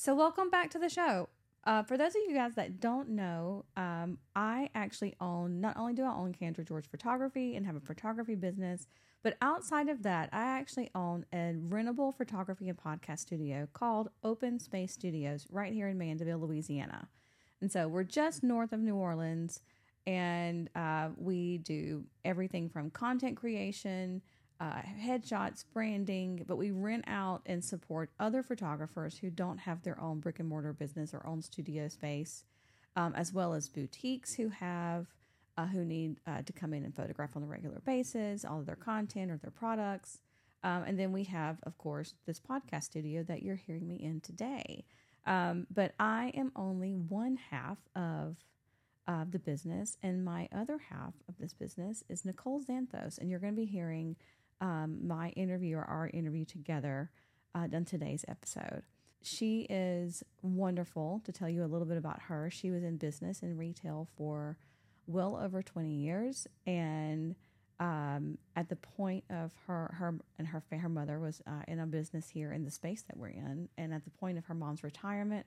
So, welcome back to the show. Uh, for those of you guys that don't know, um, I actually own, not only do I own Kendra George Photography and have a photography business, but outside of that, I actually own a rentable photography and podcast studio called Open Space Studios right here in Mandeville, Louisiana. And so we're just north of New Orleans, and uh, we do everything from content creation uh, headshots, branding, but we rent out and support other photographers who don't have their own brick and mortar business or own studio space, um, as well as boutiques who have uh, who need uh, to come in and photograph on a regular basis, all of their content or their products. Um, and then we have, of course, this podcast studio that you're hearing me in today. Um, but I am only one half of the business, and my other half of this business is Nichole Xanthos, and you're going to be hearing um, my interview or our interview together uh, done today's episode. She is wonderful to tell you a little bit about her. She was in business and retail for well over 20 years. And um, at the point of her, her and her, her mother was uh, in a business here in the space that we're in. And at the point of her mom's retirement,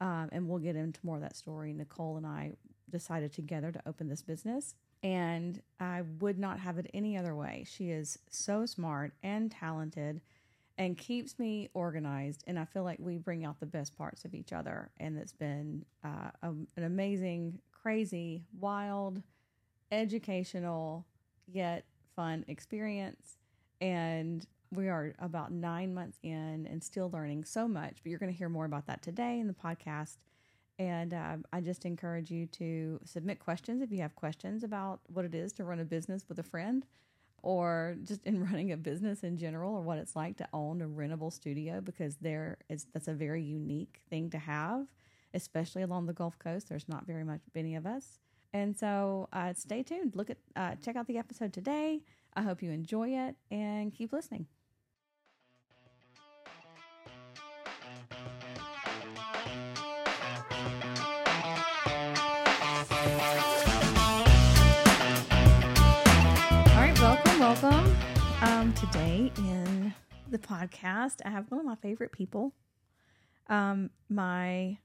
um, and we'll get into more of that story, Nichole and I decided together to open this business and I would not have it any other way. She is so smart and talented and keeps me organized. And I feel like we bring out the best parts of each other. And it's been uh, a, an amazing, crazy, wild, educational, yet fun experience. And we are about nine months in and still learning so much. But you're going to hear more about that today in the podcast. And um, I just encourage you to submit questions if you have questions about what it is to run a business with a friend or just in running a business in general or what it's like to own a rentable studio because there is that's a very unique thing to have especially along the gulf coast. There's not very much many of us. And so uh, stay tuned. Look at uh, check out the episode today. I hope you enjoy it and keep listening Today in the podcast, I have one of my favorite people. Um, my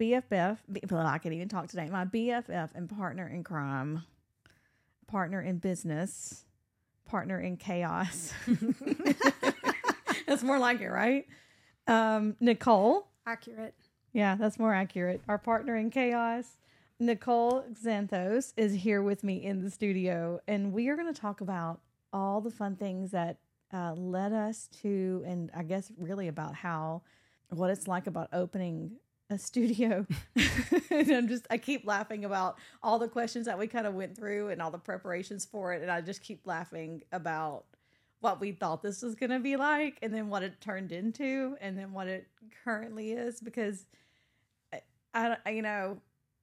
BFF, well, I can't even talk today. My BFF and partner in crime, partner in business, partner in chaos. that's more like it, right? Um, Nichole. Accurate. Yeah, that's more accurate. Our partner in chaos. Nichole Xanthos is here with me in the studio, and we are going to talk about all the fun things that uh, led us to, and I guess really about how what it's like about opening a studio. and I'm just, I keep laughing about all the questions that we kind of went through and all the preparations for it. And I just keep laughing about what we thought this was going to be like and then what it turned into and then what it currently is because I, I you know,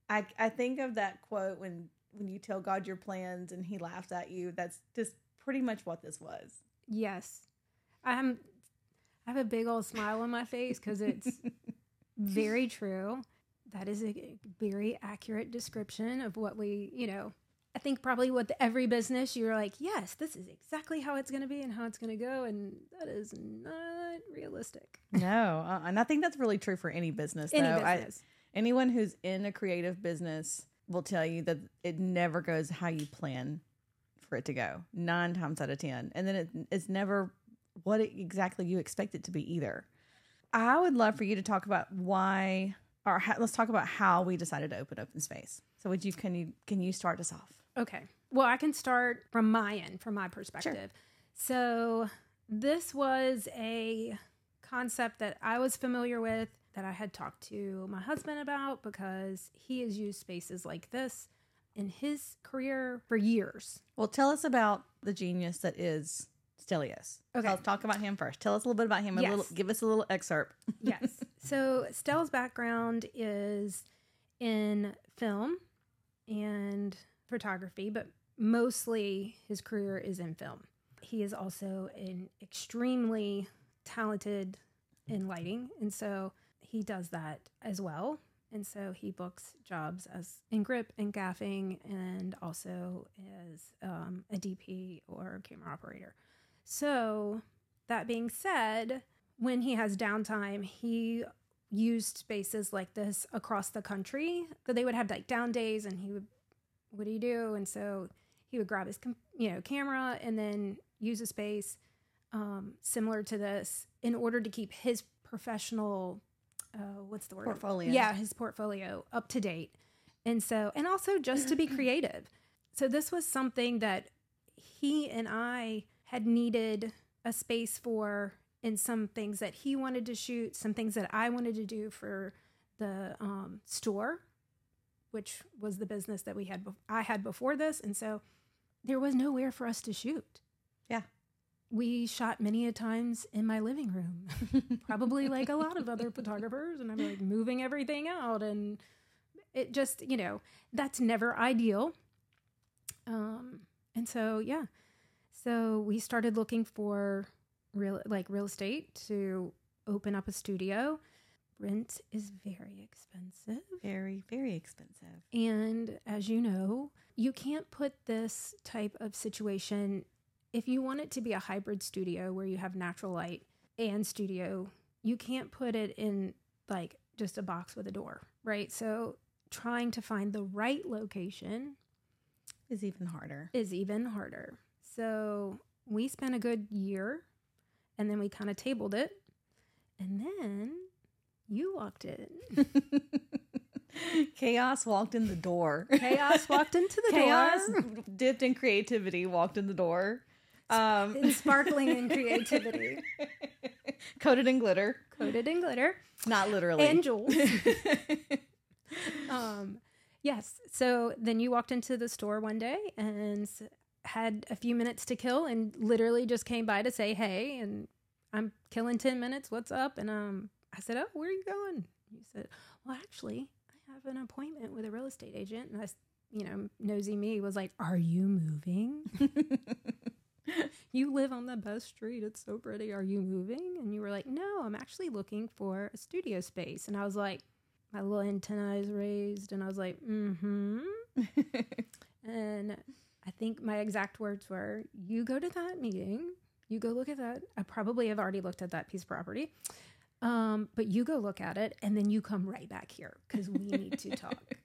I, I think of that quote when when you tell God your plans and he laughs at you. That's just pretty much what this was. Yes. I'm I have a big old smile on my face cuz it's very true. That is a very accurate description of what we, you know, I think probably with every business, you're like, yes, this is exactly how it's going to be and how it's going to go. And that is not realistic. No. Uh, and I think that's really true for any business. Any though. business. Anyone who's in a creative business will tell you that it never goes how you plan for it to go nine times out of ten, and then it, it's never what it, exactly you expect it to be either. I would love for you to talk about why, or how, let's talk about how we decided to open open space. So, would you can you can you start us off? Okay. Well, I can start from my end, from my perspective. Sure. So, this was a concept that I was familiar with that I had talked to my husband about because he has used spaces like this in his career for years. Well, tell us about the genius that is Stelios. Okay. let's talk about him first. Tell us a little bit about him. A Yes. little, give us a little excerpt. yes. So Stell's background is in film and photography, but mostly his career is in film. He is also an extremely talented in lighting, and so he does that as well. And so he books jobs as in grip and gaffing, and also as um, a DP or camera operator. So that being said, when he has downtime, he used spaces like this across the country. That they would have like down days, and he would, what do you do? And so he would grab his you know camera and then use a space um, similar to this in order to keep his professional uh, what's the word Portfolio. yeah his portfolio up to date and so and also just to be creative so this was something that he and i had needed a space for in some things that he wanted to shoot some things that i wanted to do for the um, store which was the business that we had bef- i had before this and so there was nowhere for us to shoot. We shot many a times in my living room. Probably like a lot of other photographers and i'm like moving everything out and it just you know that's never ideal. Um and so yeah. So we started looking for real like real estate to open up a studio. Rent is very expensive. Very, very expensive. and as you know, you can't put this type of situation, if you want it to be a hybrid studio where you have natural light and studio, you can't put it in like just a box with a door, right? So trying to find the right location Is even harder. is even harder. So we spent a good year and then we kind of tabled it. And then you walked in. Chaos walked in the door. Chaos walked into the Chaos door. dipped in creativity walked in the door. Um, and sparkling in creativity, coated in glitter. coated in glitter Not literally. and jewels. um, yes. So then you walked into the store one day and had a few minutes to kill, and literally just came by to say, "Hey," and I'm killing ten minutes. What's up? And um, I said, "Oh, where are you going?" You said, "Well, actually, I have an appointment with a real estate agent." And I, you know, nosy me was like, "Are you moving?" you live on the best street. It's so pretty. Are you moving? And you were like, no, I'm actually looking for a studio space. And I was like, my little antenna is raised, and I was like, mm-hmm. and I think my exact words were, you go to that meeting, you go look at that. I probably have already looked at that piece of property. Um, but you go look at it and then you come right back here because we need to talk.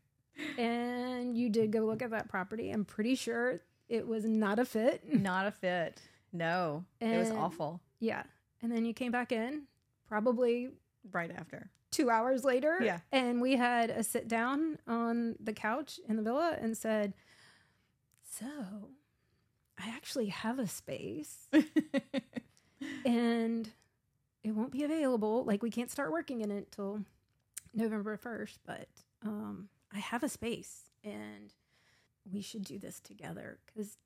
And you did go look at that property. I'm pretty sure it was not a fit. Not a fit. No. it was awful. Yeah. And then you came back in probably Right after. two hours later. Yeah. And we had a sit down on the couch in the villa and said, So I actually have a space and it won't be available. Like we can't start working in it till November 1st, but um, I have a space and we should do this together because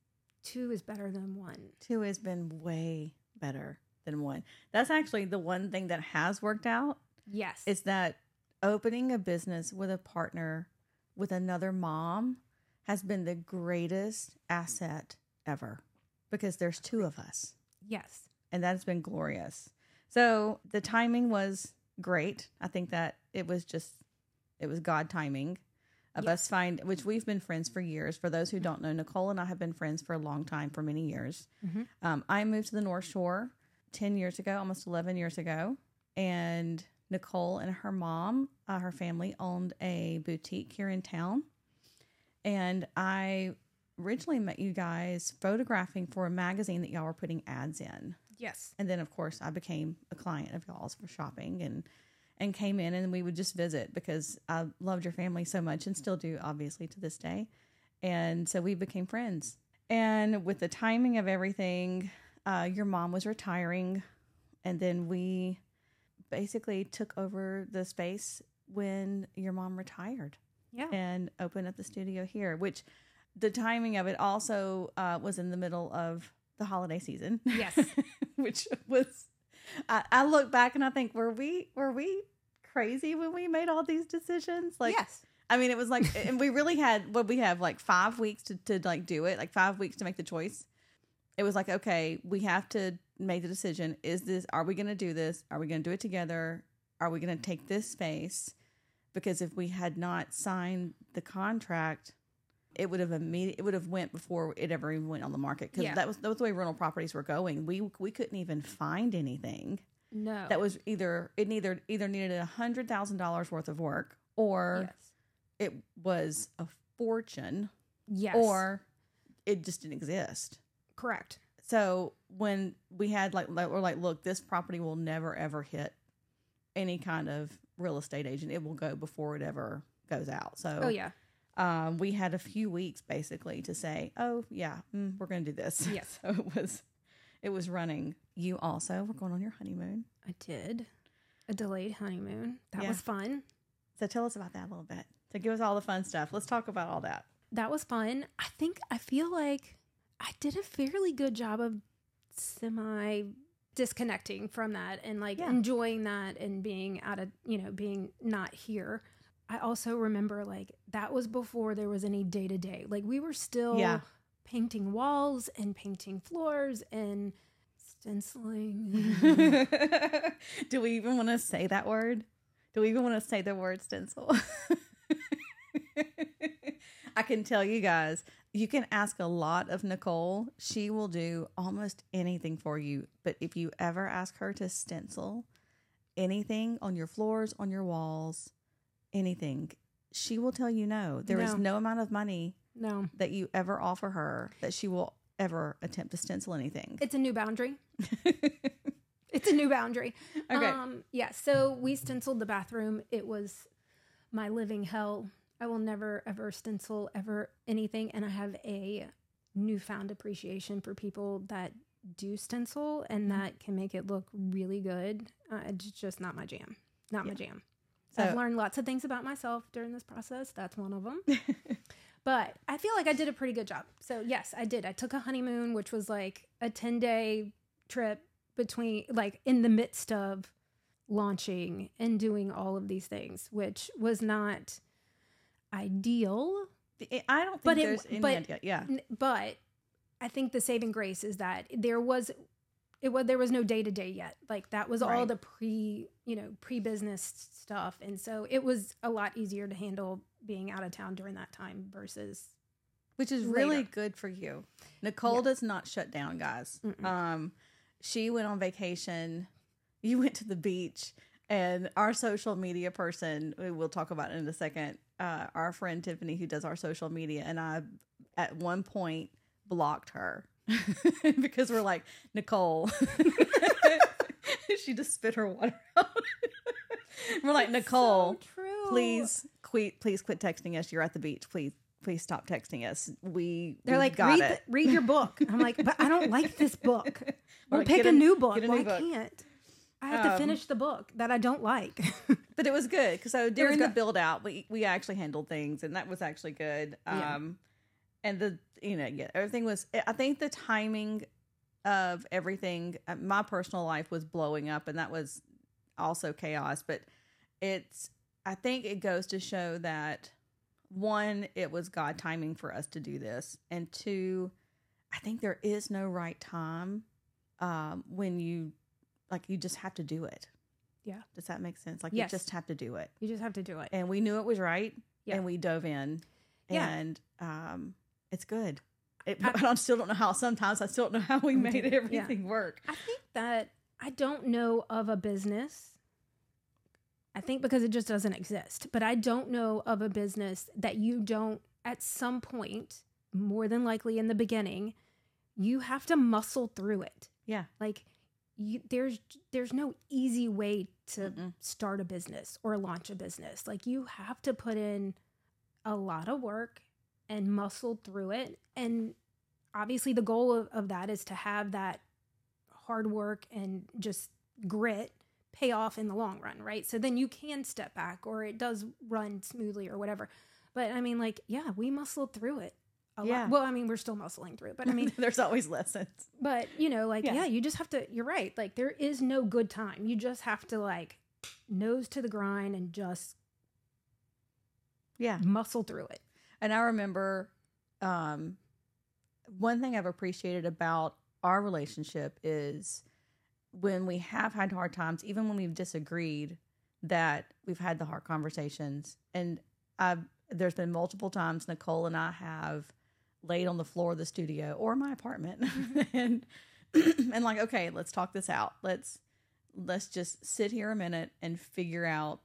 two is better than one. Two has been way better than one. That's actually the one thing that has worked out Yes. is that opening a business with a partner with another mom has been the greatest asset ever because there's two of us yes. and that's been glorious. So the timing was great. I think that it was just it was God timing of us find which we've been friends for years. For those who don't know, Nichole and I have been friends for a long time, for many years. Mhm. Um, I moved to the North Shore ten years ago, almost eleven years ago, and Nichole and her mom, uh, her family owned a boutique here in town, and I originally met you guys photographing for a magazine that y'all were putting ads in Yes. and then of course I became a client of y'all's for shopping and and came in and we would just visit because I loved your family so much and still do obviously to this day. And so we became friends. And with the timing of everything, uh, your mom was retiring and then we basically took over the space when your mom retired Yeah. and opened up the studio here, which the timing of it also uh, was in the middle of the holiday season. Yes. which was I, I look back and I think were we were we crazy when we made all these decisions? Like yes. I mean it was like and we really had what we have like five weeks to, to like do it, like five weeks to make the choice. It was like, okay, we have to make the decision. Is this are we gonna do this? Are we gonna do it together? Are we gonna take this space? Because if we had not signed the contract, it would have immediate it would have went before it ever even went on the market because Yeah. that was that was the way rental properties were going. We we couldn't even find anything No. that was either it neither either needed a hundred thousand dollars worth of work or yes. it was a fortune Yes. or it just didn't exist. correct. So when we had like, like we're like, look, this property will never ever hit any kind of real estate agent. It will go before it ever goes out. So Oh yeah. um, we had a few weeks basically to say, oh yeah, mm, we're going to do this. Yes. so it was, it was running. You also were going on your honeymoon. I did. A delayed honeymoon. That Yeah. was fun. So tell us about that a little bit. So give us all the fun stuff. Let's talk about all that. That was fun. I think I feel like I did a fairly good job of semi disconnecting from that and like Yeah. enjoying that and being out of, you know, being not here. I also remember like that was before there was any day to day. Like we were still Yeah. painting walls and painting floors and stenciling. Do we even want to say that word? Do we even want to say the word stencil? I can tell you guys, you can ask a lot of Nichole. She will do almost anything for you. But if you ever ask her to stencil anything on your floors, on your walls, anything, she will tell you no. There is No. no amount of money no. that you ever offer her that she will ever attempt to stencil anything. It's a new boundary. It's a new boundary. Okay. Um, yeah. So we stenciled the bathroom. It was my living hell. I will never ever stencil ever anything, and I have a newfound appreciation for people that do stencil and Mm-hmm. that can make it look really good. Uh, it's just not my jam. Not my jam. So- I've learned lots of things about myself during this process. That's one of them. but I feel like I did a pretty good job. So yes, I did. I took a honeymoon, which was like a ten day trip between, like in the midst of launching and doing all of these things, which was not ideal. I don't think But it- there's any but- idea. Yeah. But I think the saving grace is that there was. It was there was no day to day yet. Like that was all the pre, you know, pre business stuff, and so it was a lot easier to handle being out of town during that time versus which is really good for you. Nichole Yeah. does not shut down, guys. Mm-mm. Um, she went on vacation. You went to the beach, and our social media person, we will talk about it in a second. Uh, our friend Tiffany, who does our social media, and I, at one point, blocked her because we're like Nichole. she just spit her water out. we're like Nichole So please quit please quit texting us you're at the beach please please stop texting us we They're like, read, the, read your book. I'm like, but I don't like this book. We'll like, pick a, a- new book. a well, book. I can't. I have to Um, finish the book that I don't like. but it was good because so during the build out we we actually handled things and that was actually good Yeah. um and the you know yeah everything was i think the timing of everything uh, my personal life was blowing up and that was also chaos but it's i think it goes to show that one it was god timing for us to do this and two i think there is no right time um when you like you just have to do it Yeah. does that make sense like Yes. you just have to do it you just have to do it. and we knew it was right Yeah. and we dove in Yeah. and um it's good it, I- but I still don't know how sometimes I still don't know how we made Yeah. everything work I think that I don't know of a business. I think because it just doesn't exist, but I don't know of a business that you don't, at some point, more than likely in the beginning, you have to muscle through it. yeah Like, you, there's there's no easy way to Mm-mm. start a business or launch a business. Like, you have to put in a lot of work and muscle through it. And obviously, the goal of, of that is to have that hard work and just grit pay off in the long run, right? So then you can step back or it does run smoothly or whatever. But I mean, like, yeah, we muscled through it. A Yeah. lot. Well, I mean, we're still muscling through but I mean, there's always lessons but you know, like, Yeah. yeah. you just have to, you're right. Like, there is no good time. You just have to, like, nose to the grind and just yeah muscle through it. and I remember um one thing I've appreciated about our relationship is when we have had hard times even when we've disagreed that we've had the hard conversations. And I've there's been multiple times Nichole and I have laid on the floor of the studio or my apartment and and like okay let's talk this out. Let's let's just sit here a minute and figure out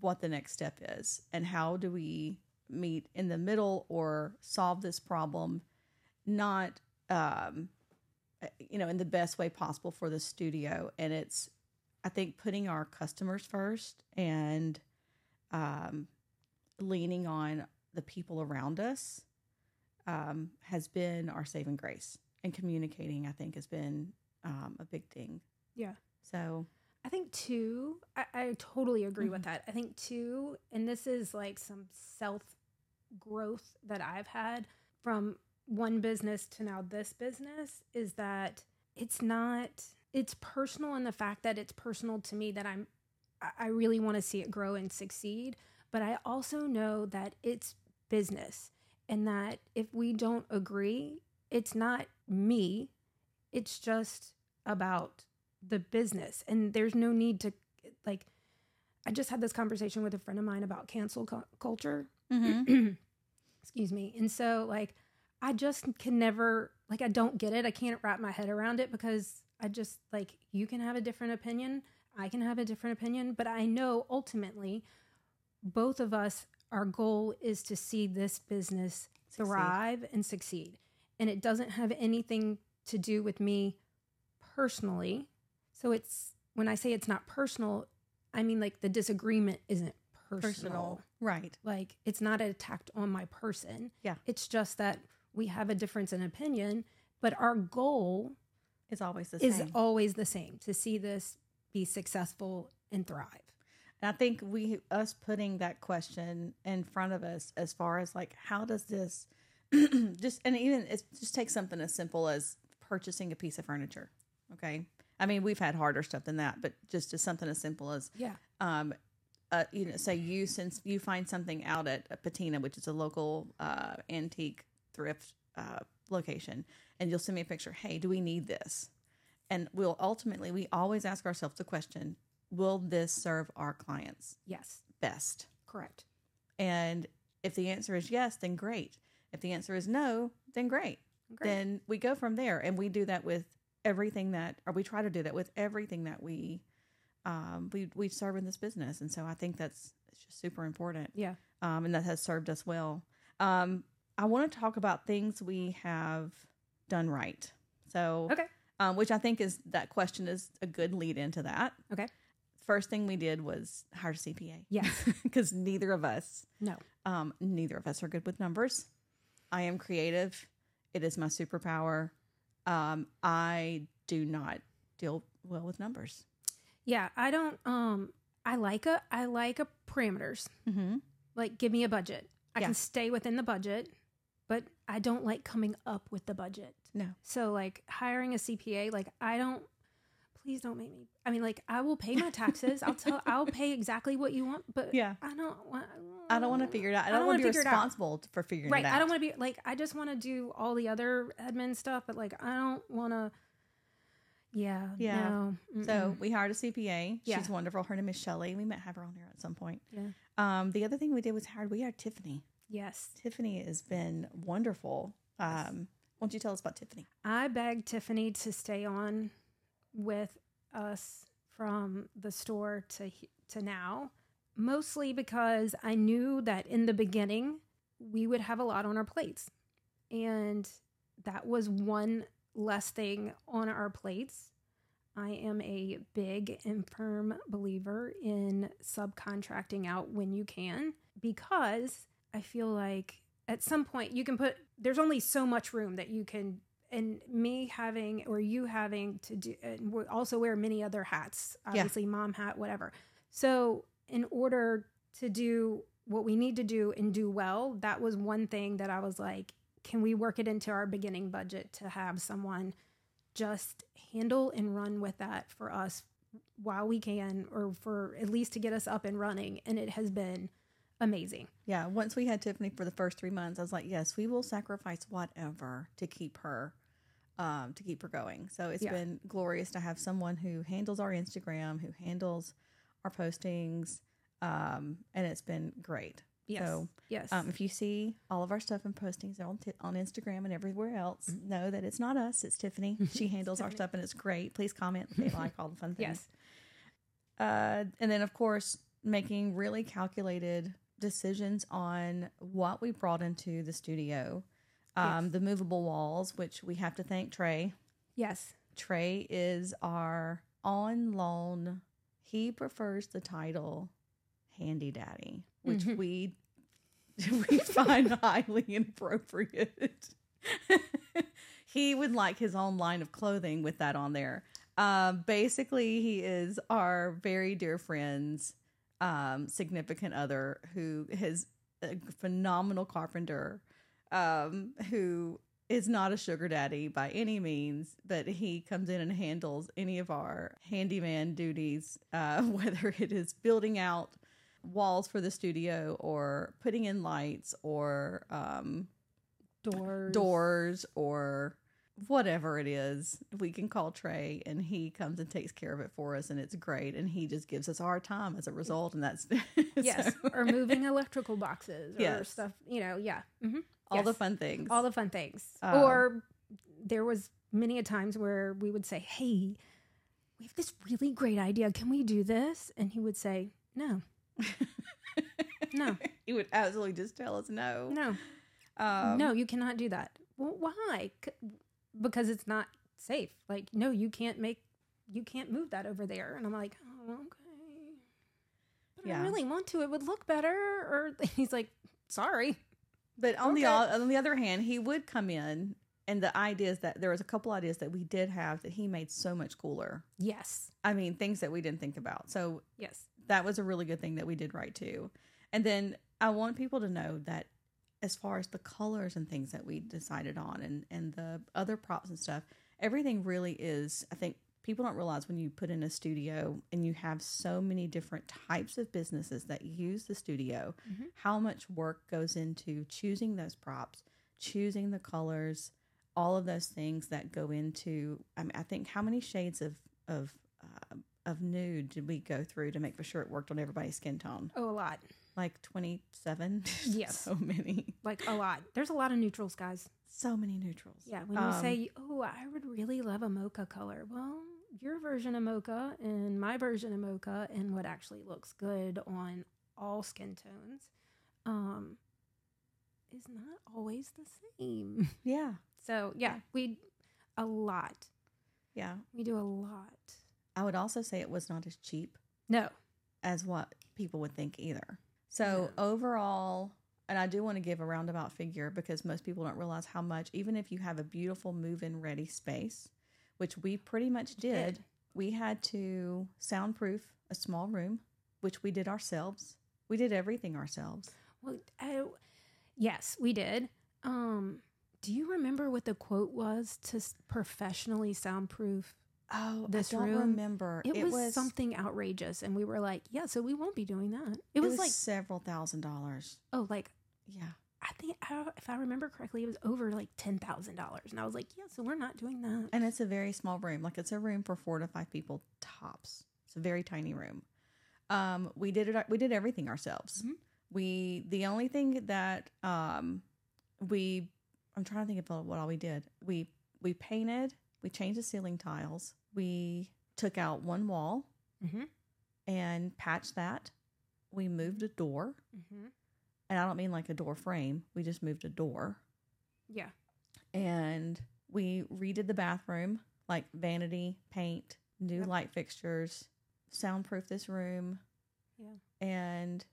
what the next step is and how do we meet in the middle or solve this problem not um you know in the best way possible for the studio and it's i think putting our customers first and um leaning on the people around us um has been our saving grace and communicating i think has been um a big thing Yeah. so I think too, I, I totally agree with Mhm. that. I think too, and this is like some self growth that I've had from one business to now this business is that it's not, it's personal in the fact that it's personal to me that I'm, I- really want to see it grow and succeed. But I also know that it's business and that if we don't agree, it's not me, it's just about the business and there's no need to like i just had this conversation with a friend of mine about cancel cu- culture mm-hmm. excuse me and so like i just can never like i don't get it. I can't wrap my head around it because i just like you can have a different opinion. I can have a different opinion. But i know ultimately both of us our goal is to see this business Succeed. thrive and succeed. And it doesn't have anything to do with me personally. So it's when i say it's not personal i mean like the disagreement isn't personal, personal. Right. Like it's not attacked on my person. Yeah. it's just that we have a difference in opinion but our goal it's always the is same always the same to see this be successful and thrive And I think we us putting that question in front of us as far as like how does this just and even it's just take something as simple as purchasing a piece of furniture. Okay. I mean, we've had harder stuff than that, but just as something as simple as yeah um uh, you know, say you since you find something out at a Patina, which is a local uh, antique thrift uh, location, and you'll send me a picture. Hey, do we need this? And we'll ultimately we always ask ourselves the question: Will this serve our clients yes best? correct And if the answer is yes, then great. If the answer is no, then great. Great. Then we go from there, and we do that with everything that, or we try to do that with everything that we um, we we serve in this business. And so I think that's it's just super important, yeah um, and that has served us well. Um, I want to talk about things we have done right. So okay um, which I think is that question is a good lead into that. Okay. First thing we did was hire a CPA. Yes. because neither of us, no um, neither of us are good with numbers. I am creative. It is my superpower. Um, I do not deal well with numbers. yeah i don't um i like a i like a parameters Mm-hmm. like give me a budget i Yeah. can stay within the budget but i don't like coming up with the budget No. so like hiring a cpa like i don't please don't make me i mean like i will pay my taxes i'll tell i'll pay exactly what you want but Yeah. i don't want I don't want to figure it out. I don't, don't want to be figure it out. responsible for figuring right it out. Right. I don't want to be like i just want to do all the other admin stuff but like i don't want to yeah Yeah. no, So we hired a CPA. Yeah. She's wonderful. Her name is Shelly. We might have her on here at some point. yeah Um, the other thing we did was hired. We hired Tiffany. Yes Tiffany has been wonderful. Um, why don't you tell us about Tiffany? I begged Tiffany to stay on with us from the store to to now, mostly because I knew that in the beginning we would have a lot on our plates, and that was one less thing on our plates. I am a big and firm believer in subcontracting out when you can because I feel like at some point you can put there's only so much room that you can and me having or you having to do and we also wear many other hats obviously mom hat whatever. So in order to do what we need to do and do well that was one thing that i was like can we work it into our beginning budget to have someone just handle and run with that for us while we can or for at least to get us up and running? And it has been amazing Yeah, once we had Tiffany for the first three months, I was like, yes, we will sacrifice whatever to keep her, um, to keep her going. So it's Yeah. been glorious to have someone who handles our Instagram, who handles our postings, um, and it's been great. yes So, yes Um, if you see all of our stuff and postings on t- on Instagram and everywhere else, know that it's not us; it's Tiffany. She handles our stuff, and it's great. Please comment, like all the fun things. yes uh, and then of course making really calculated decisions on what we brought into the studio. Um, Yes. The movable walls, which we have to thank Trey. Yes. Trey is our on loan. He prefers the title Handy Daddy, which Mhm. we we find highly inappropriate. he would like his own line of clothing with that on there. Um, basically, he is our very dear friend's um, significant other who is a phenomenal carpenter um, who is not a sugar daddy by any means, but he comes in and handles any of our handyman duties, uh, whether it is building out walls for the studio or putting in lights or um, Doors. doors or whatever it is. We can call Trey and he comes and takes care of it for us, and it's great. And he just gives us our time as a result, and that's Yes. so- or moving electrical boxes or Yes. stuff, you know, yeah. hmm all the fun things. All the fun things. Um, or there was many a times where we would say, "Hey, we have this really great idea. Can we do this?" And he would say, "No, no, he would absolutely just tell us no. no, Um, no. You cannot do that. Well, why? Because it's not safe. Like, no, you can't make, you can't move that over there." And I'm like, "Oh, okay." But Yeah. I really want to. It would look better. Or he's like, "Sorry." But on the Okay. o- on the other hand, he would come in, and the ideas that there was a couple ideas that we did have that he made so much cooler. Yes. I mean, things that we didn't think about. So Yes. that was a really good thing that we did right too. And then I want people to know that as far as the colors and things that we decided on and and the other props and stuff, everything really is I think people don't realize when you put in a studio and you have so many different types of businesses that use the studio, Mhm. how much work goes into choosing those props, choosing the colors, all of those things that go into I, mean, I think how many shades of of uh, of nude did we go through to make for sure it worked on everybody's skin tone? Oh, a lot. Like 27? Yes. so many. Like a lot. There's a lot of neutrals, guys. So many neutrals. Yeah, when Um, you say, "Oh, I would really love a mocha color," well, your version of mocha and my version of mocha, and what actually looks good on all skin tones, um, is not always the same. Yeah. So yeah, we a lot. Yeah. We do a lot. I would also say it was not as cheap No, as what people would think either. So overall, and I do want to give a roundabout figure because most people don't realize how much, even if you have a beautiful move-in ready space, which we pretty much did, Did. we had to soundproof a small room, which we did ourselves. We did everything ourselves. well, I, yes, we did. Um, do you remember what the quote was to professionally soundproof Oh, This I don't room, remember. It, was, something outrageous, and we were like, "Yeah, so we won't be doing that." It, It was, was like, several thousand dollars. oh, like Yeah. I think I, if I remember correctly, it was over like ten thousand dollars, and I was like, "Yeah, so we're not doing that." And it's a very small room. Like it's a room for four to five people tops. It's a very tiny room. Um, we did it. We did everything ourselves. Mhm. We the only thing that um, we I'm trying to think of what all we did. We we painted. We changed the ceiling tiles. We took out one wall Mm-hmm. and patched that. We moved a door, Mm-hmm. and I don't mean like a door frame. We just moved a door. Yeah, and we redid the bathroom like vanity paint new Yep. light fixtures soundproof this room Yeah. and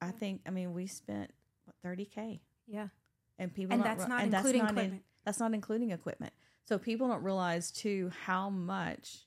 i Yeah. think i mean we spent what 30k yeah, and people and don't that's not and including that's not in- equipment. that's not including equipment so people don't realize too how much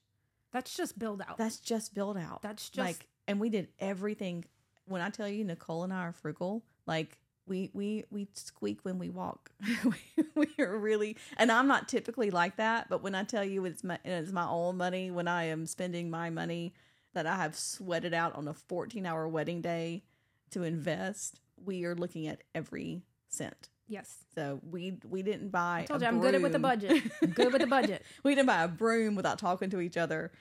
that's just build out. that's just built out. That's just like and we did everything. When i tell you nichole and i are frugal like we we we squeak when we walk. We, we are really and i'm not typically like that but when i tell you it's my it's my own money when i am spending my money that i have sweated out on a 14 hour wedding day to invest we are looking at every cent yes. so we we didn't buy I told you I'm good with the budget. I'm good with the budget. we didn't buy a broom without talking to each other.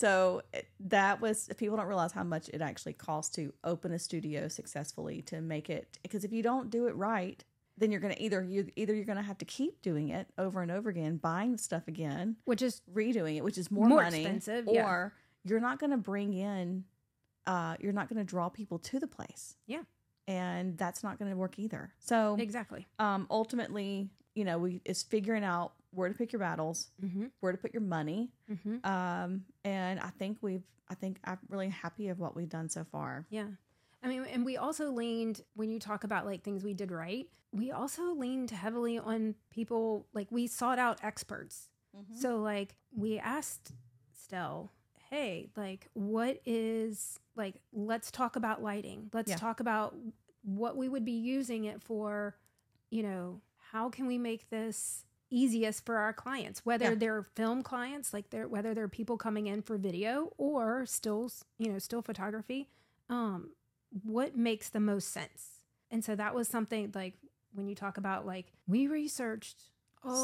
So that was people don't realize how much it actually costs to open a studio successfully to make it because if you don't do it right, then you're gonna either you either you're gonna have to keep doing it over and over again, buying stuff again, Which is redoing it, which is more, More money, expensive, or yeah. you're not going to bring in, uh, you're not going to draw people to the place. Yeah. And that's not going to work either. So, Exactly. um, ultimately, you know, we it's figuring out where to pick your battles, Mm-hmm. where to put your money. Mm-hmm. Um, and I think we've, I think I'm really happy of what we've done so far. Yeah. I mean, and we also leaned, when you talk about like things we did right, we also leaned heavily on people, like we sought out experts. Mm-hmm. So, like, we asked Stell, hey, like, what is, like, let's talk about lighting. Let's Yeah. talk about what we would be using it for, you know, how can we make this easiest for our clients whether Yeah. they're film clients like they're whether they're people coming in for video or stills you know still photography um what makes the most sense and so that was something like when you talk about like we researched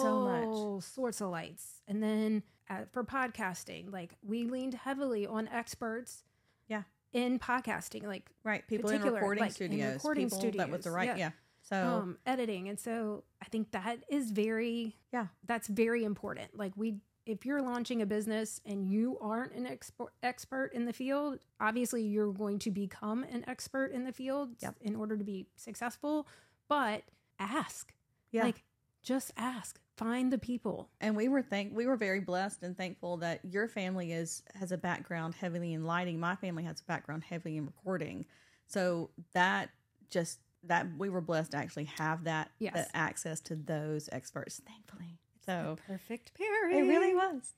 So much. all sorts of lights and then uh, for podcasting like we leaned heavily on experts Yeah. in podcasting like Right. People in recording like, in studios. recording people that with the right. yeah. Yeah. So, um editing and so i think that is very Yeah. that's very important like we if you're launching a business and you aren't an expert expert in the field obviously you're going to become an expert in the field Yep. in order to be successful but ask yeah. like just ask. Find the people. And we were thank we were very blessed and thankful that your family is has a background heavily in lighting. My family has a background heavily in recording. So that just that we were blessed to actually have that, Yes. that access to those experts thankfully. So perfect pairing it really was.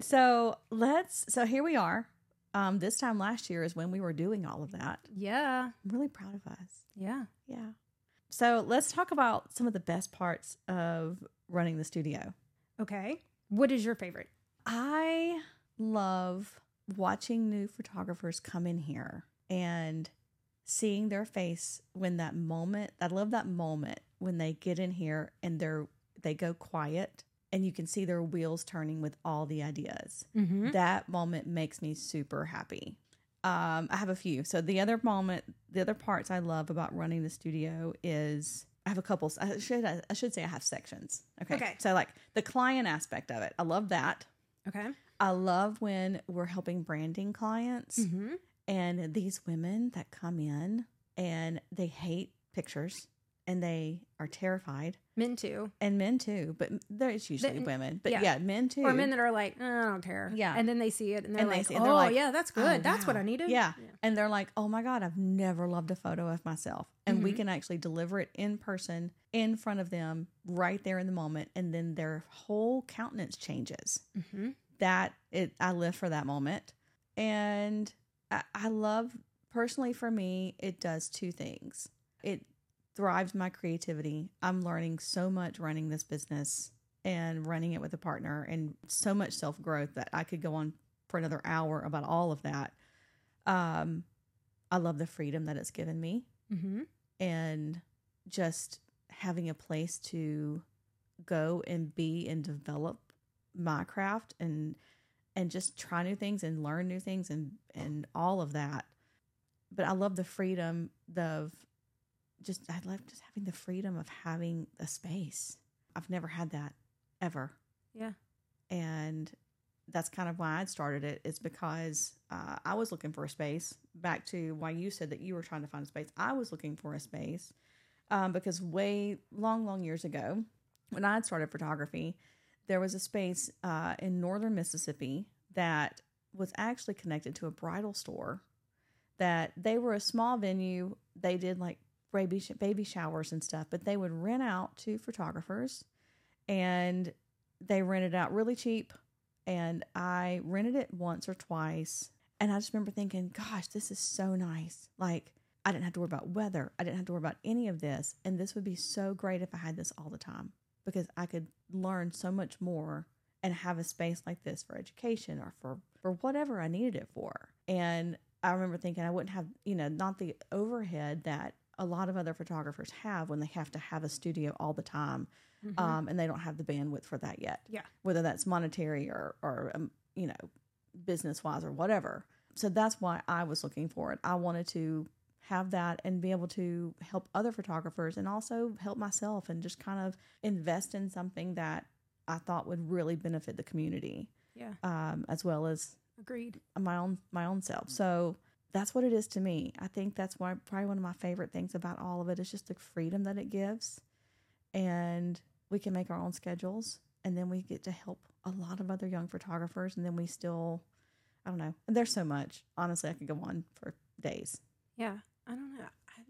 So let's so here we are. Um this time last year is when we were doing all of that. Yeah. I'm really proud of us. Yeah. Yeah so let's talk about some of the best parts of running the studio okay what is your favorite I love watching new photographers come in here and seeing their face when that moment I love that moment when they get in here and they're they go quiet and you can see their wheels turning with all the ideas. mm-hmm. That moment makes me super happy. Um, I have a few. So the other moment, the other parts I love about running the studio is I have a couple. I should I should say I have sections. Okay. Okay. So like the client aspect of it, I love that. okay I love when we're helping branding clients mm-hmm. and these women that come in and they hate pictures and they are terrified. men too And men too, but there's usually The- women. But yeah. yeah, men too. or men that are like, "Uh, I don't care. Yeah. And then they see it and they're And they like, see it and they're oh, like, yeah, that's good. "Oh, that's what. I needed. Yeah. and they're like, "Oh my god, I've never loved a photo of myself." And we Mhm. can actually deliver it in person in front of them right there in the moment and then their whole countenance changes. Mm-hmm. that it I live for that moment. And I, I love personally for me, it does two things. It thrives my creativity. I'm learning so much running this business and running it with a partner and so much self growth that I could go on for another hour about all of that. Um I love the freedom that it's given me Mm-hmm. and just having a place to go and be and develop my craft and and just try new things and learn new things and and all of that but i love the freedom of just i love just having the freedom of having a space i've never had that ever Yeah. and that's kind of why i started it. it is because uh, i was looking for a space back to why you said that you were trying to find a space i was looking for a space um, because way long long years ago when i had started photography there was a space uh, in northern mississippi that was actually connected to a bridal store that they were a small venue they did like baby, sh- baby showers and stuff but they would rent out to photographers and they rented out really cheap and i rented it once or twice and i just remember thinking gosh this is so nice. Like i didn't have to worry about weather i didn't have to worry about any of this and this would be so great if i had this all the time because i could learn so much more and have a space like this for education or for for whatever i needed it for. And i remember thinking i wouldn't have you know not the overhead that a lot of other photographers have when they have to have a studio all the time Mhm. um, and they don't have the bandwidth for that yet. Yeah. whether that's monetary or or um, you know business wise or whatever. So that's why I was looking for it. I wanted to have that and be able to help other photographers and also help myself and just kind of invest in something that I thought would really benefit the community yeah. um, as well as Agreed. my own my own self. So that's what it is to me. I think that's why probably one of my favorite things about all of it is just the freedom that it gives, and we can make our own schedules, and then we get to help a lot of other young photographers, and then we still, I don't know. And there's so much. Honestly, I could go on for days. Yeah, I don't know. I,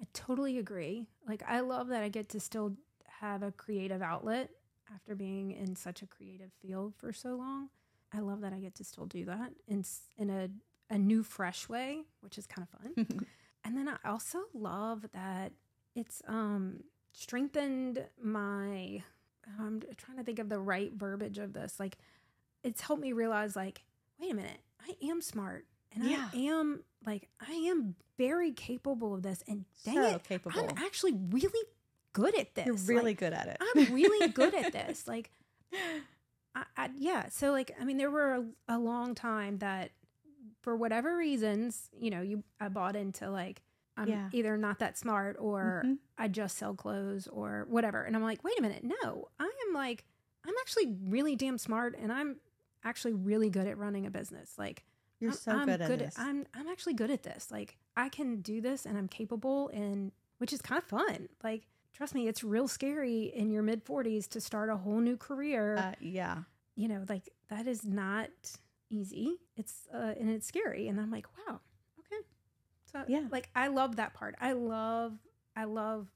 I totally agree. Like, I love that I get to still have a creative outlet after being in such a creative field for so long. I love that I get to still do that in in a a new, fresh way, which is kind of fun. and then I also love that it's um strengthened my. I'm trying to think of the right verbiage of this. Like, it's helped me realize, like, wait a minute, I am smart and Yeah. I am like I am very capable of this. And dang so it, capable. I'm actually really good at this. You're Like, really good at it. I'm really good at this. Like, I, I, yeah. So, like, I mean, there were a, a long time that, for whatever reasons, you know, you I bought into like I'm Yeah. either not that smart or Mhm. I just sell clothes or whatever. And I'm like, wait a minute, no, I am like, I'm actually really damn smart, and I'm actually really good at running a business. Like, You're I'm, so I'm good at this. I'm I'm actually good at this. Like I can do this and I'm capable and which is kind of fun. Like trust me, it's real scary in your mid 40s to start a whole new career. uh, yeah. you know, like that is not easy. It's uh and it's scary and I'm like, wow. Okay. So Yeah. like I love that part. I love I love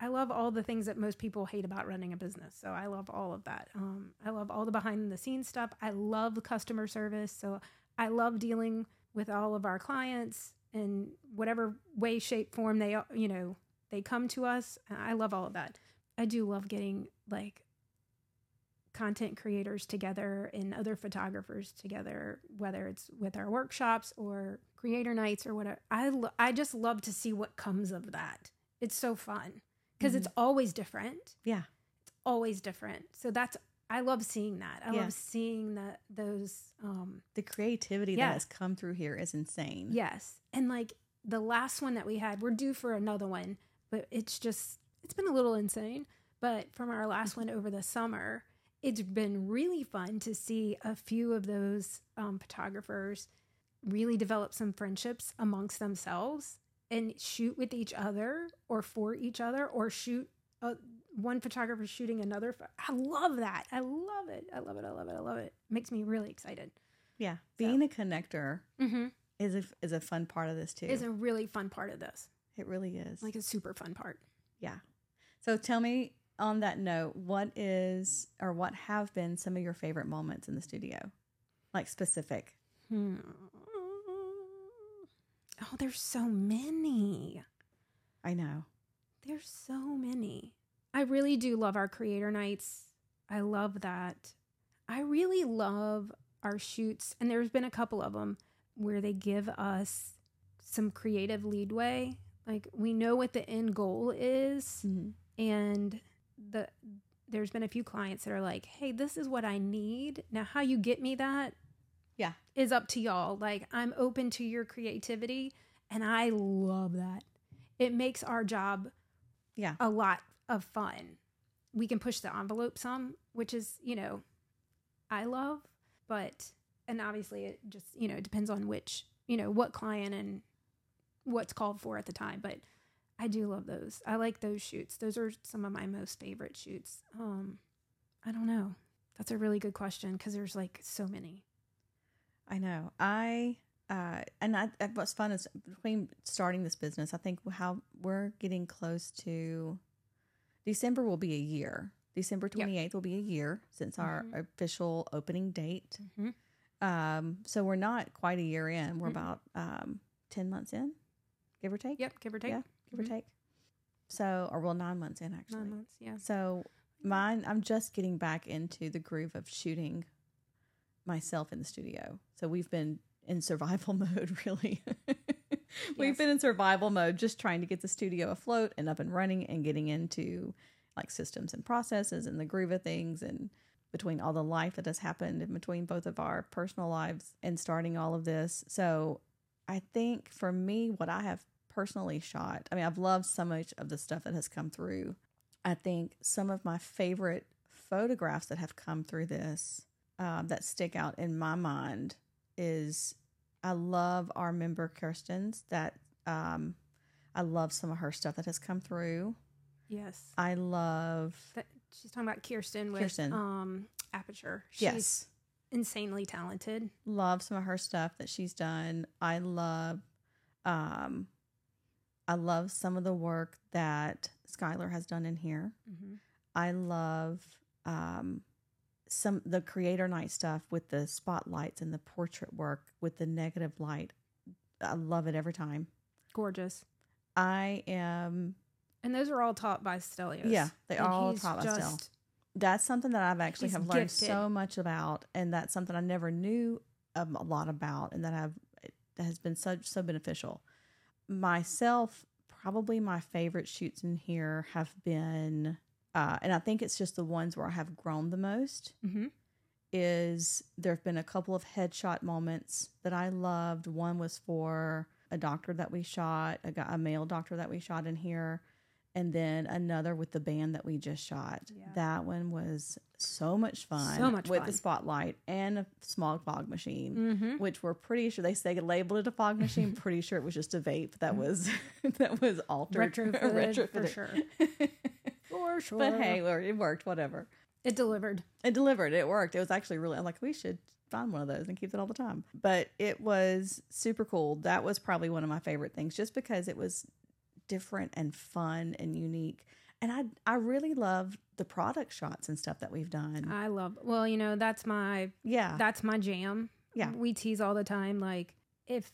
I love all the things that most people hate about running a business. So I love all of that. Um, I love all the behind the scenes stuff. I love customer service. So I love dealing with all of our clients in whatever way, shape, form they you know they come to us. I love all of that. I do love getting like content creators together and other photographers together, whether it's with our workshops or creator nights or whatever. I lo- I just love to see what comes of that. It's so fun because it's always different. Yeah. It's always different. So that's I love seeing that. I Yeah. love seeing that those um The creativity Yeah. that has come through here is insane. yes. And like the last one that we had, we're due for another one, but it's just it's been a little insane. But from our last one over the summer, it's been really fun to see a few of those um, photographers really develop some friendships amongst themselves and shoot with each other or for each other or shoot uh, one photographer shooting another. I love that. I love it. I love it. I love it. I love it. Makes me really excited. Yeah. Being a connector Mm-hmm. is a, is a fun part of this too. Is a really fun part of this. it really is. Like a super fun part. yeah. So tell me on that note, what is or what have been some of your favorite moments in the studio? Like specific. Hmm. Oh, there's so many. I know. There's so many. I really do love our creator nights. I love that. I really love our shoots, and there's been a couple of them where they give us some creative leadway. Like we know what the end goal is, Mhm. and the there's been a few clients that are like, "Hey, this is what I need. Now, how you get me that Yeah. is up to y'all. Like I'm open to your creativity and I love that. It makes our job Yeah. a lot of fun. We can push the envelope some, which is, you know, I love, but and obviously it just, you know, it depends on which, you know, what client and what's called for at the time, but I do love those. I like those shoots. Those are some of my most favorite shoots. Um I don't know. That's a really good question because there's like so many. I know. I uh, and I, what's fun is between starting this business, I think how we're getting close to December will be a year. December Yep. 28th will be a year since our Mhm. official opening date. Mhm. Um, so we're not quite a year in. We're Mm-mm. about um, 10 months in, give or take. Yep, give or take. Yeah, give Mhm. or take. So, or well, nine months in actually. Nine months, yeah. So mine, I'm just getting back into the groove of shooting myself in the studio. So we've been in survival mode, really. we've Yes. been in survival mode, just trying to get the studio afloat and up and running and getting into like systems and processes and the groove of things and between all the life that has happened in between both of our personal lives and starting all of this. So I think for me, what I have personally shot, I mean, I've loved so much of the stuff that has come through. I think some of my favorite photographs that have come through this um, that stick out in my mind is I love our member Kirsten's that um I love some of her stuff that has come through. Yes. I love That, she's talking about Kirsten with Kirsten. um Aperture. She's yes. insanely talented. Love some of her stuff that she's done. I love um I love some of the work that Skylar has done in here. Mm-hmm. I love um, some the creator night stuff with the spotlights and the portrait work with the negative light. I love it every time. Gorgeous. I am And those are all taught by Stelios. Yeah, they And are all taught by Stel. that's something that I've actually have learned gifted. so much about, and that's something I never knew um, a lot about, and that I've that has been so so beneficial. Myself, probably my favorite shoots in here have been, uh, and I think it's just the ones where I have grown the most. Mhm. Is there have been a couple of headshot moments that I loved. One was for a doctor that we shot, a, guy, a male doctor that we shot in here, and then another with the band that we just shot. Yeah. That one was so much fun. So much with fun. the spotlight and a small fog machine, Mhm. which we're pretty sure they say labeled it a fog machine. pretty sure it was just a vape that was that was altered, Retrofitted, for sure. For sure. but hey, it worked. Whatever. it delivered. It delivered. It worked. It was actually really I'm like we should find one of those and keep it all the time. But it was super cool. That was probably one of my favorite things, just because it was different and fun and unique. And I I really love the product shots and stuff that we've done. I love. Well, you know, that's my yeah, that's my jam. Yeah. We tease all the time like if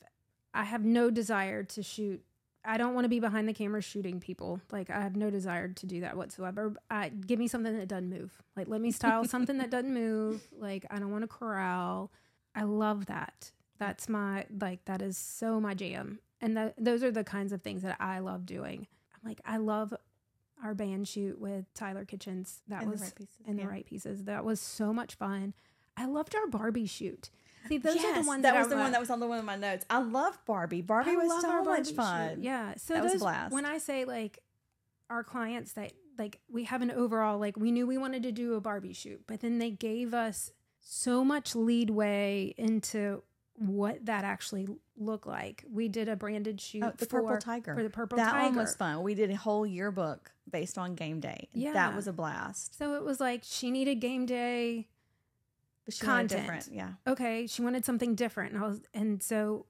I have no desire to shoot I don't want to be behind the camera shooting people. Like I have no desire to do that whatsoever. I give me something that doesn't move. Like let me style something that doesn't move. Like I don't want to corral. I love that. That's my like that is so my jam. And those are the kinds of things that I love doing. I'm like I love our band shoot with Tyler Kitchens. That And the was right pieces, yeah. the right pieces. That was so much fun. I loved our Barbie shoot. See, those are the ones that that, was I the one that was on the one of my notes. I love Barbie. Barbie I was so much Barbie shoot. fun. Yeah. So That was a blast. when I say like our clients that like we have an overall like we knew we wanted to do a Barbie shoot, but then they gave us so much leadway into what that actually looked like. We did a branded shoot Oh, the for, Purple Tiger. for the purple that tiger. one was fun. We did a whole yearbook based on game day. Yeah. That was a blast. So it was like she needed game day But she wanted Content. different. Yeah. okay, she wanted something different. And I was and so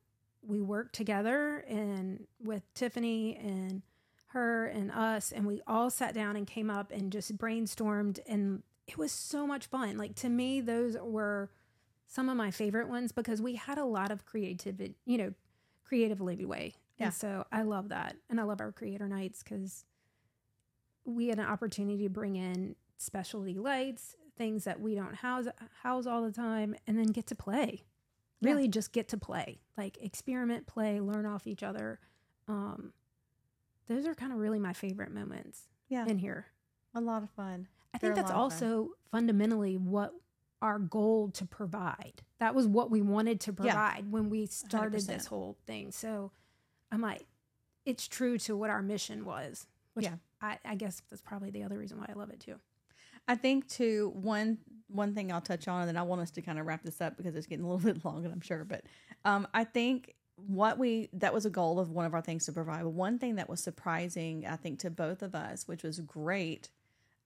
we worked together and with Tiffany and her and us and we all sat down and came up and just brainstormed and it was so much fun. Like to me those were some of my favorite ones because we had a lot of creativity, you know, creative leeway. Yeah. And so I love that. And I love our creator nights cuz we had an opportunity to bring in specialty lights, things that we don't house house all the time, and then get to play. Yeah. Really, just get to play, like experiment, play, learn off each other. Um, those are kind of really my favorite moments Yeah. in here. a lot of fun. I They're think that's of fun. also fundamentally what our goal to provide. That was what we wanted to Yeah. provide when we started 100%. this whole thing. So I'm like, it's true to what our mission was. Which Yeah. I, I guess that's probably the other reason why I love it too. I think too one one thing I'll touch on, and then I want us to kind of wrap this up because it's getting a little bit long, and I'm sure. But um, I think what we that was a goal of one of our things to provide. One thing that was surprising, I think, to both of us, which was great,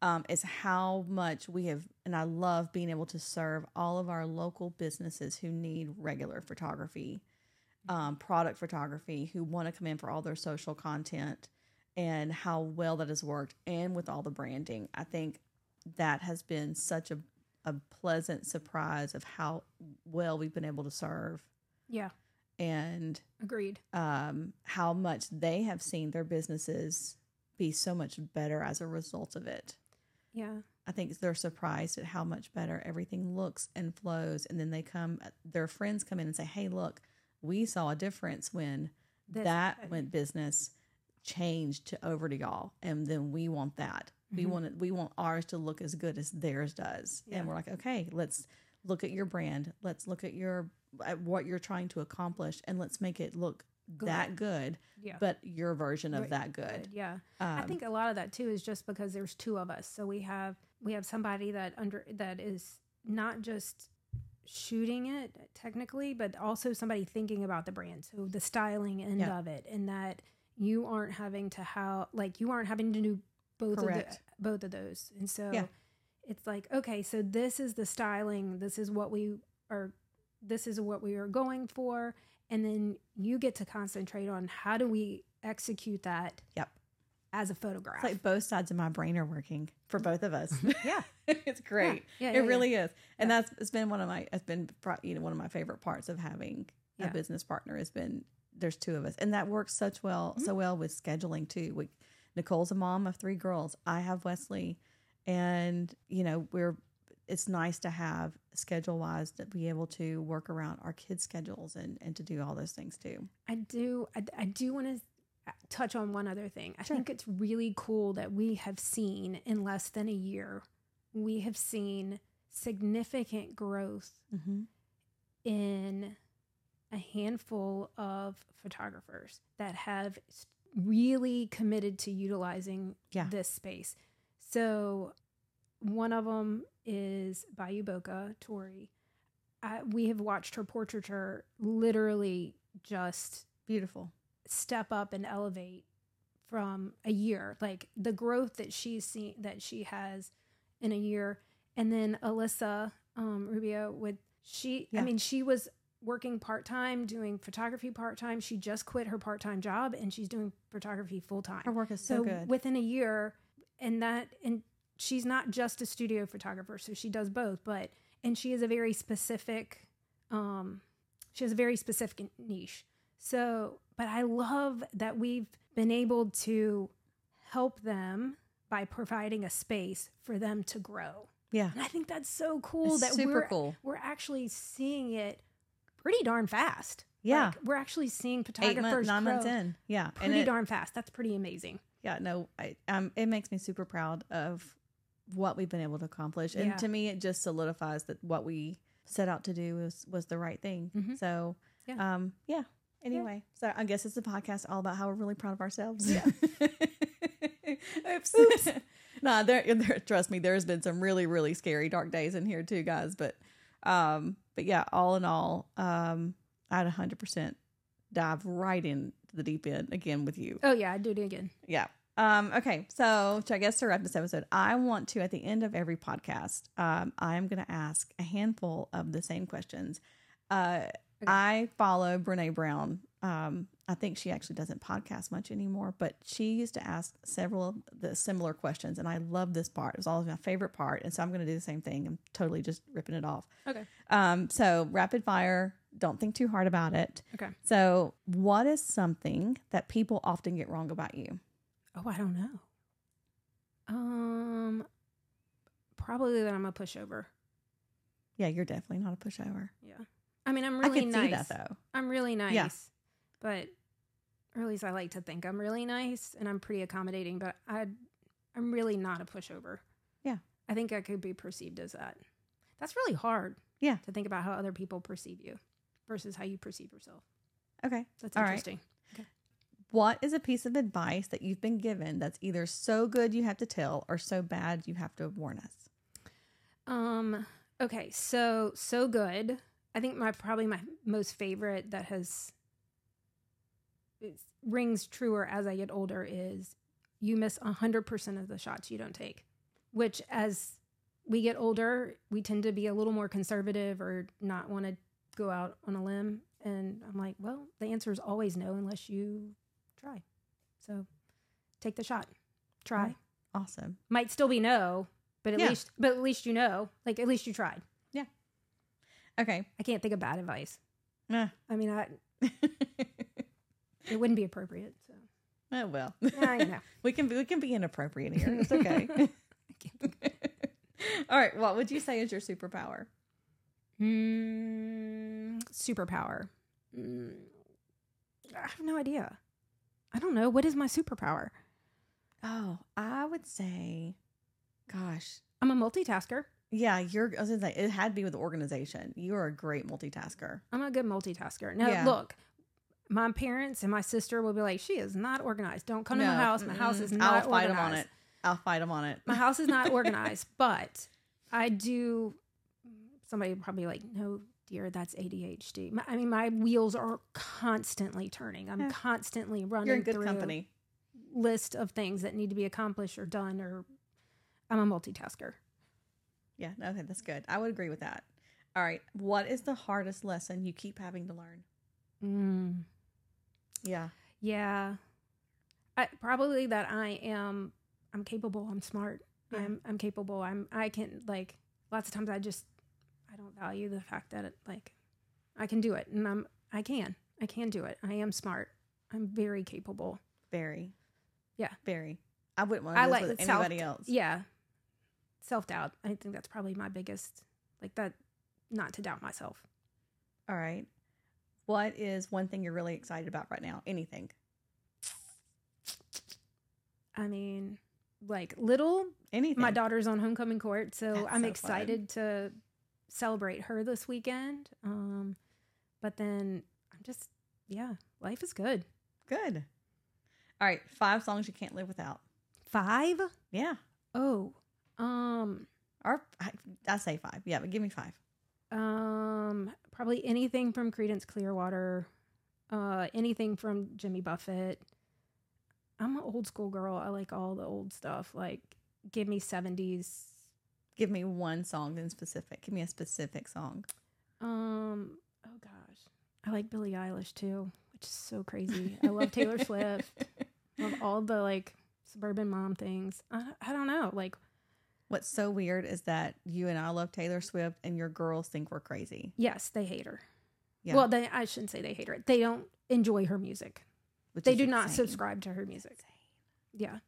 um, is how much we have, and I love being able to serve all of our local businesses who need regular photography, um, product photography, who want to come in for all their social content, and how well that has worked, and with all the branding. I think that has been such a, a pleasant surprise of how well we've been able to serve Yeah, and agreed. um, how much they have seen their businesses be so much better as a result of it. Yeah. I think they're surprised at how much better everything looks and flows. And then they come, their friends come in and say, Hey, look, we saw a difference when that happened." went business changed to over to y'all. And then we want that. We Mhm. want it, we want ours to look as good as theirs does. Yeah. And we're like, okay, let's look at your brand. Let's look at your at what you're trying to accomplish and let's make it look that good, Yeah. but your version of Right, that good. Yeah. Um, I think a lot of that too is just because there's two of us. So we have we have somebody that under that is not just shooting it technically, but also somebody thinking about the brand. So the styling end Yeah. of it, and that you aren't having to how like you aren't having to do both of the, both of those. And so Yeah. it's like okay, so this is the styling. This is what we are. This is what we are going for, and then you get to concentrate on how do we execute that. Yep. As a photograph. It's like both sides of my brain are working for both of us. yeah. it's great. Yeah, it yeah, yeah. really is, and that's it's been one of my it's been you know one of my favorite parts of having a Yeah. business partner has been there's two of us, and that works such well Mm-hmm. so well with scheduling too. We, Nichole's a mom of three girls. I have Wesley, and you know we're it's nice to have schedule wise to be able to work around our kids' schedules and and to do all those things too. I do. I, I do want to touch on one other thing. I Sure. think it's really cool that we have seen in less than a year, we have seen significant growth Mm-hmm. in a handful of photographers that have really committed to utilizing Yeah. this space. So, one of them is Bayou Boca, Tori. Uh, we have watched her portraiture literally just Beautiful. step up and elevate from a year like the growth that she's seen that she has in a year and then alyssa um, rubio with she Yeah. i mean she was working part-time doing photography part-time she just quit her part-time job and she's doing photography full-time Her work is so, so good. within a year and that and she's not just a studio photographer so she does both but and she is a very specific um she has a very specific niche so but i love that we've been able to help them by providing a space for them to grow yeah. and i think that's so cool It's that super we're cool. we're actually seeing it pretty darn fast Yeah. Like, we're actually seeing Eight photographers nine months in. Yeah. pretty it- darn fast that's pretty amazing yeah no I, um it makes me super proud of what we've been able to accomplish and Yeah. to me it just solidifies that what we set out to do was was the right thing Mhm. so Yeah. um yeah anyway so i guess it's a podcast all about how we're really proud of ourselves Yeah. oops oops no there, there trust me there's been some really really scary dark days in here too guys but um but yeah all in all um i'd 100% dive right into the deep end again with you oh yeah i'd do it again yeah. Um, okay. So, to, I guess to wrap this episode, I want to, at the end of every podcast, um, I'm going to ask a handful of the same questions. Uh, I follow Brene Brown. Um, I think she actually doesn't podcast much anymore, but she used to ask several of the similar questions, and I love this part. It was always my favorite part, and so I'm going to do the same thing. I'm totally just ripping it off. okay Um, so, rapid fire. Don't think too hard about it. okay So, what is something that people often get wrong about you? Oh, I don't know. Um, probably that I'm a pushover. Yeah, you're definitely not a pushover. Yeah. I mean, I'm really I can nice. see that though. I'm really nice. Yeah. But, or at least I like to think I'm really nice and I'm pretty accommodating. But I, I'm really not a pushover. Yeah. I think I could be perceived as that. That's really hard. Yeah. To think about how other people perceive you versus how you perceive yourself. Okay. That's All right. interesting. What is a piece of advice that you've been given that's either so good you have to tell or so bad you have to warn us? Um. Okay. So so good. I think my probably my most favorite that has rings truer as I get older is you miss hundred percent of the shots you don't take. Which as we get older, we tend to be a little more conservative or not want to go out on a limb. And I'm like, well, the answer is always no unless you try. So take the shot. Try. Awesome. might still be no, but at Yeah. least but at least you know. Like at least you tried. Yeah. Okay. I can't think of bad advice. Eh. I mean, I, it wouldn't be appropriate. So oh well. yeah, you know. we can be we can be inappropriate here. It's okay. All right. What would you say is your superpower? Mm, superpower. Mm, I have no idea. I don't know. What is my superpower? Oh, I would say, gosh, I'm a multitasker. yeah, you're. I was gonna say it had to be with organization. You are a great multitasker. I'm a good multitasker. Now, Yeah. look, my parents and my sister will be like, "She is not organized. Don't come to my house. My house is not I'll fight them on it. I'll fight them on it. My house is not organized, but I do somebody probably like, no, dear, that's ADHD. My, I mean, my wheels are constantly turning. I'm Yeah. constantly running You're in good through company. list of things that need to be accomplished or done, or I'm a multitasker. Yeah, okay, that's good. I would agree with that. All right. What is the hardest lesson you keep having to learn? Mm. Yeah. Yeah. I, probably that I am I'm capable, I'm smart. Yeah. I'm I'm capable. I'm I can like lots of times I just I don't value the fact that it like I can do it and I'm I can. I can do it. I am smart. I'm very capable. Very. Yeah. Very. I wouldn't want I to live like with self- anybody else. Yeah. Self-doubt. I think that's probably my biggest like that not to doubt myself. All right. What is one thing you're really excited about right now? Anything. I mean, like little Anything. my daughter's on homecoming court so That's i'm so excited to celebrate her this weekend um but then i'm just yeah life is good Good. All right. Five songs you can't live without. five Yeah. oh um Or I, I say five. Yeah, but give me five. um probably anything from Creedence Clearwater uh anything from jimmy buffett i'm an old school girl i like all the old stuff like give me 70s Give me one song in specific. Give me a specific song. Um. Oh gosh, I like Billie Eilish too, which is so crazy. I love Taylor Swift. Love all the like suburban mom things. I, I don't know. Like, What's so weird is that you and I love Taylor Swift and your girls think we're crazy. yes, they hate her. Yeah. Well, they, I shouldn't say they hate her. They don't enjoy her music. which They do not subscribe to her music. Yeah.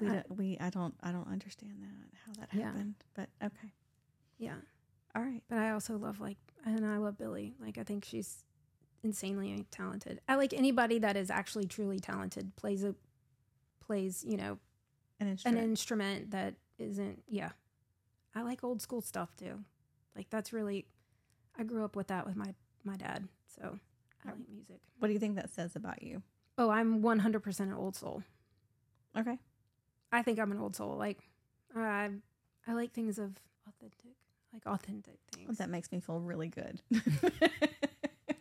We, I- don't, we I don't I don't understand that how that Yeah. happened. But okay. Yeah. All right. But I also love like, and I love Billie. Like, I think she's insanely talented. I like anybody that is actually truly talented. Plays a, plays you know An an instrument. instrument that isn't yeah i like old school stuff too like that's really i grew up with that with my my dad so i like music what do you think that says about you? oh i'm 100% an old soul Okay. I think i'm an old soul like i i like things of authentic like authentic Well, things that makes me feel really good.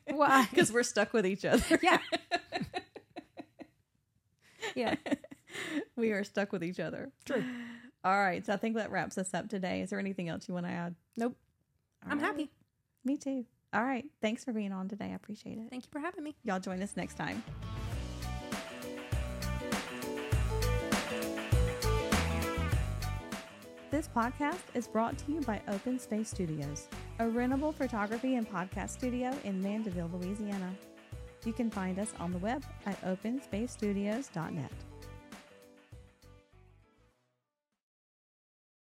Why? Because we're stuck with each other. Yeah. yeah we are stuck with each other. True. All right. So I think that wraps us up today. Is there anything else you want to add? Nope. All i'm right. happy Me too. All right. Thanks for being on today. I appreciate it. thank you for having me Y'all join us next time. This podcast is brought to you by Open Space Studios, a rentable photography and podcast studio in Mandeville, Louisiana. You can find us on the web at openspacestudios.net.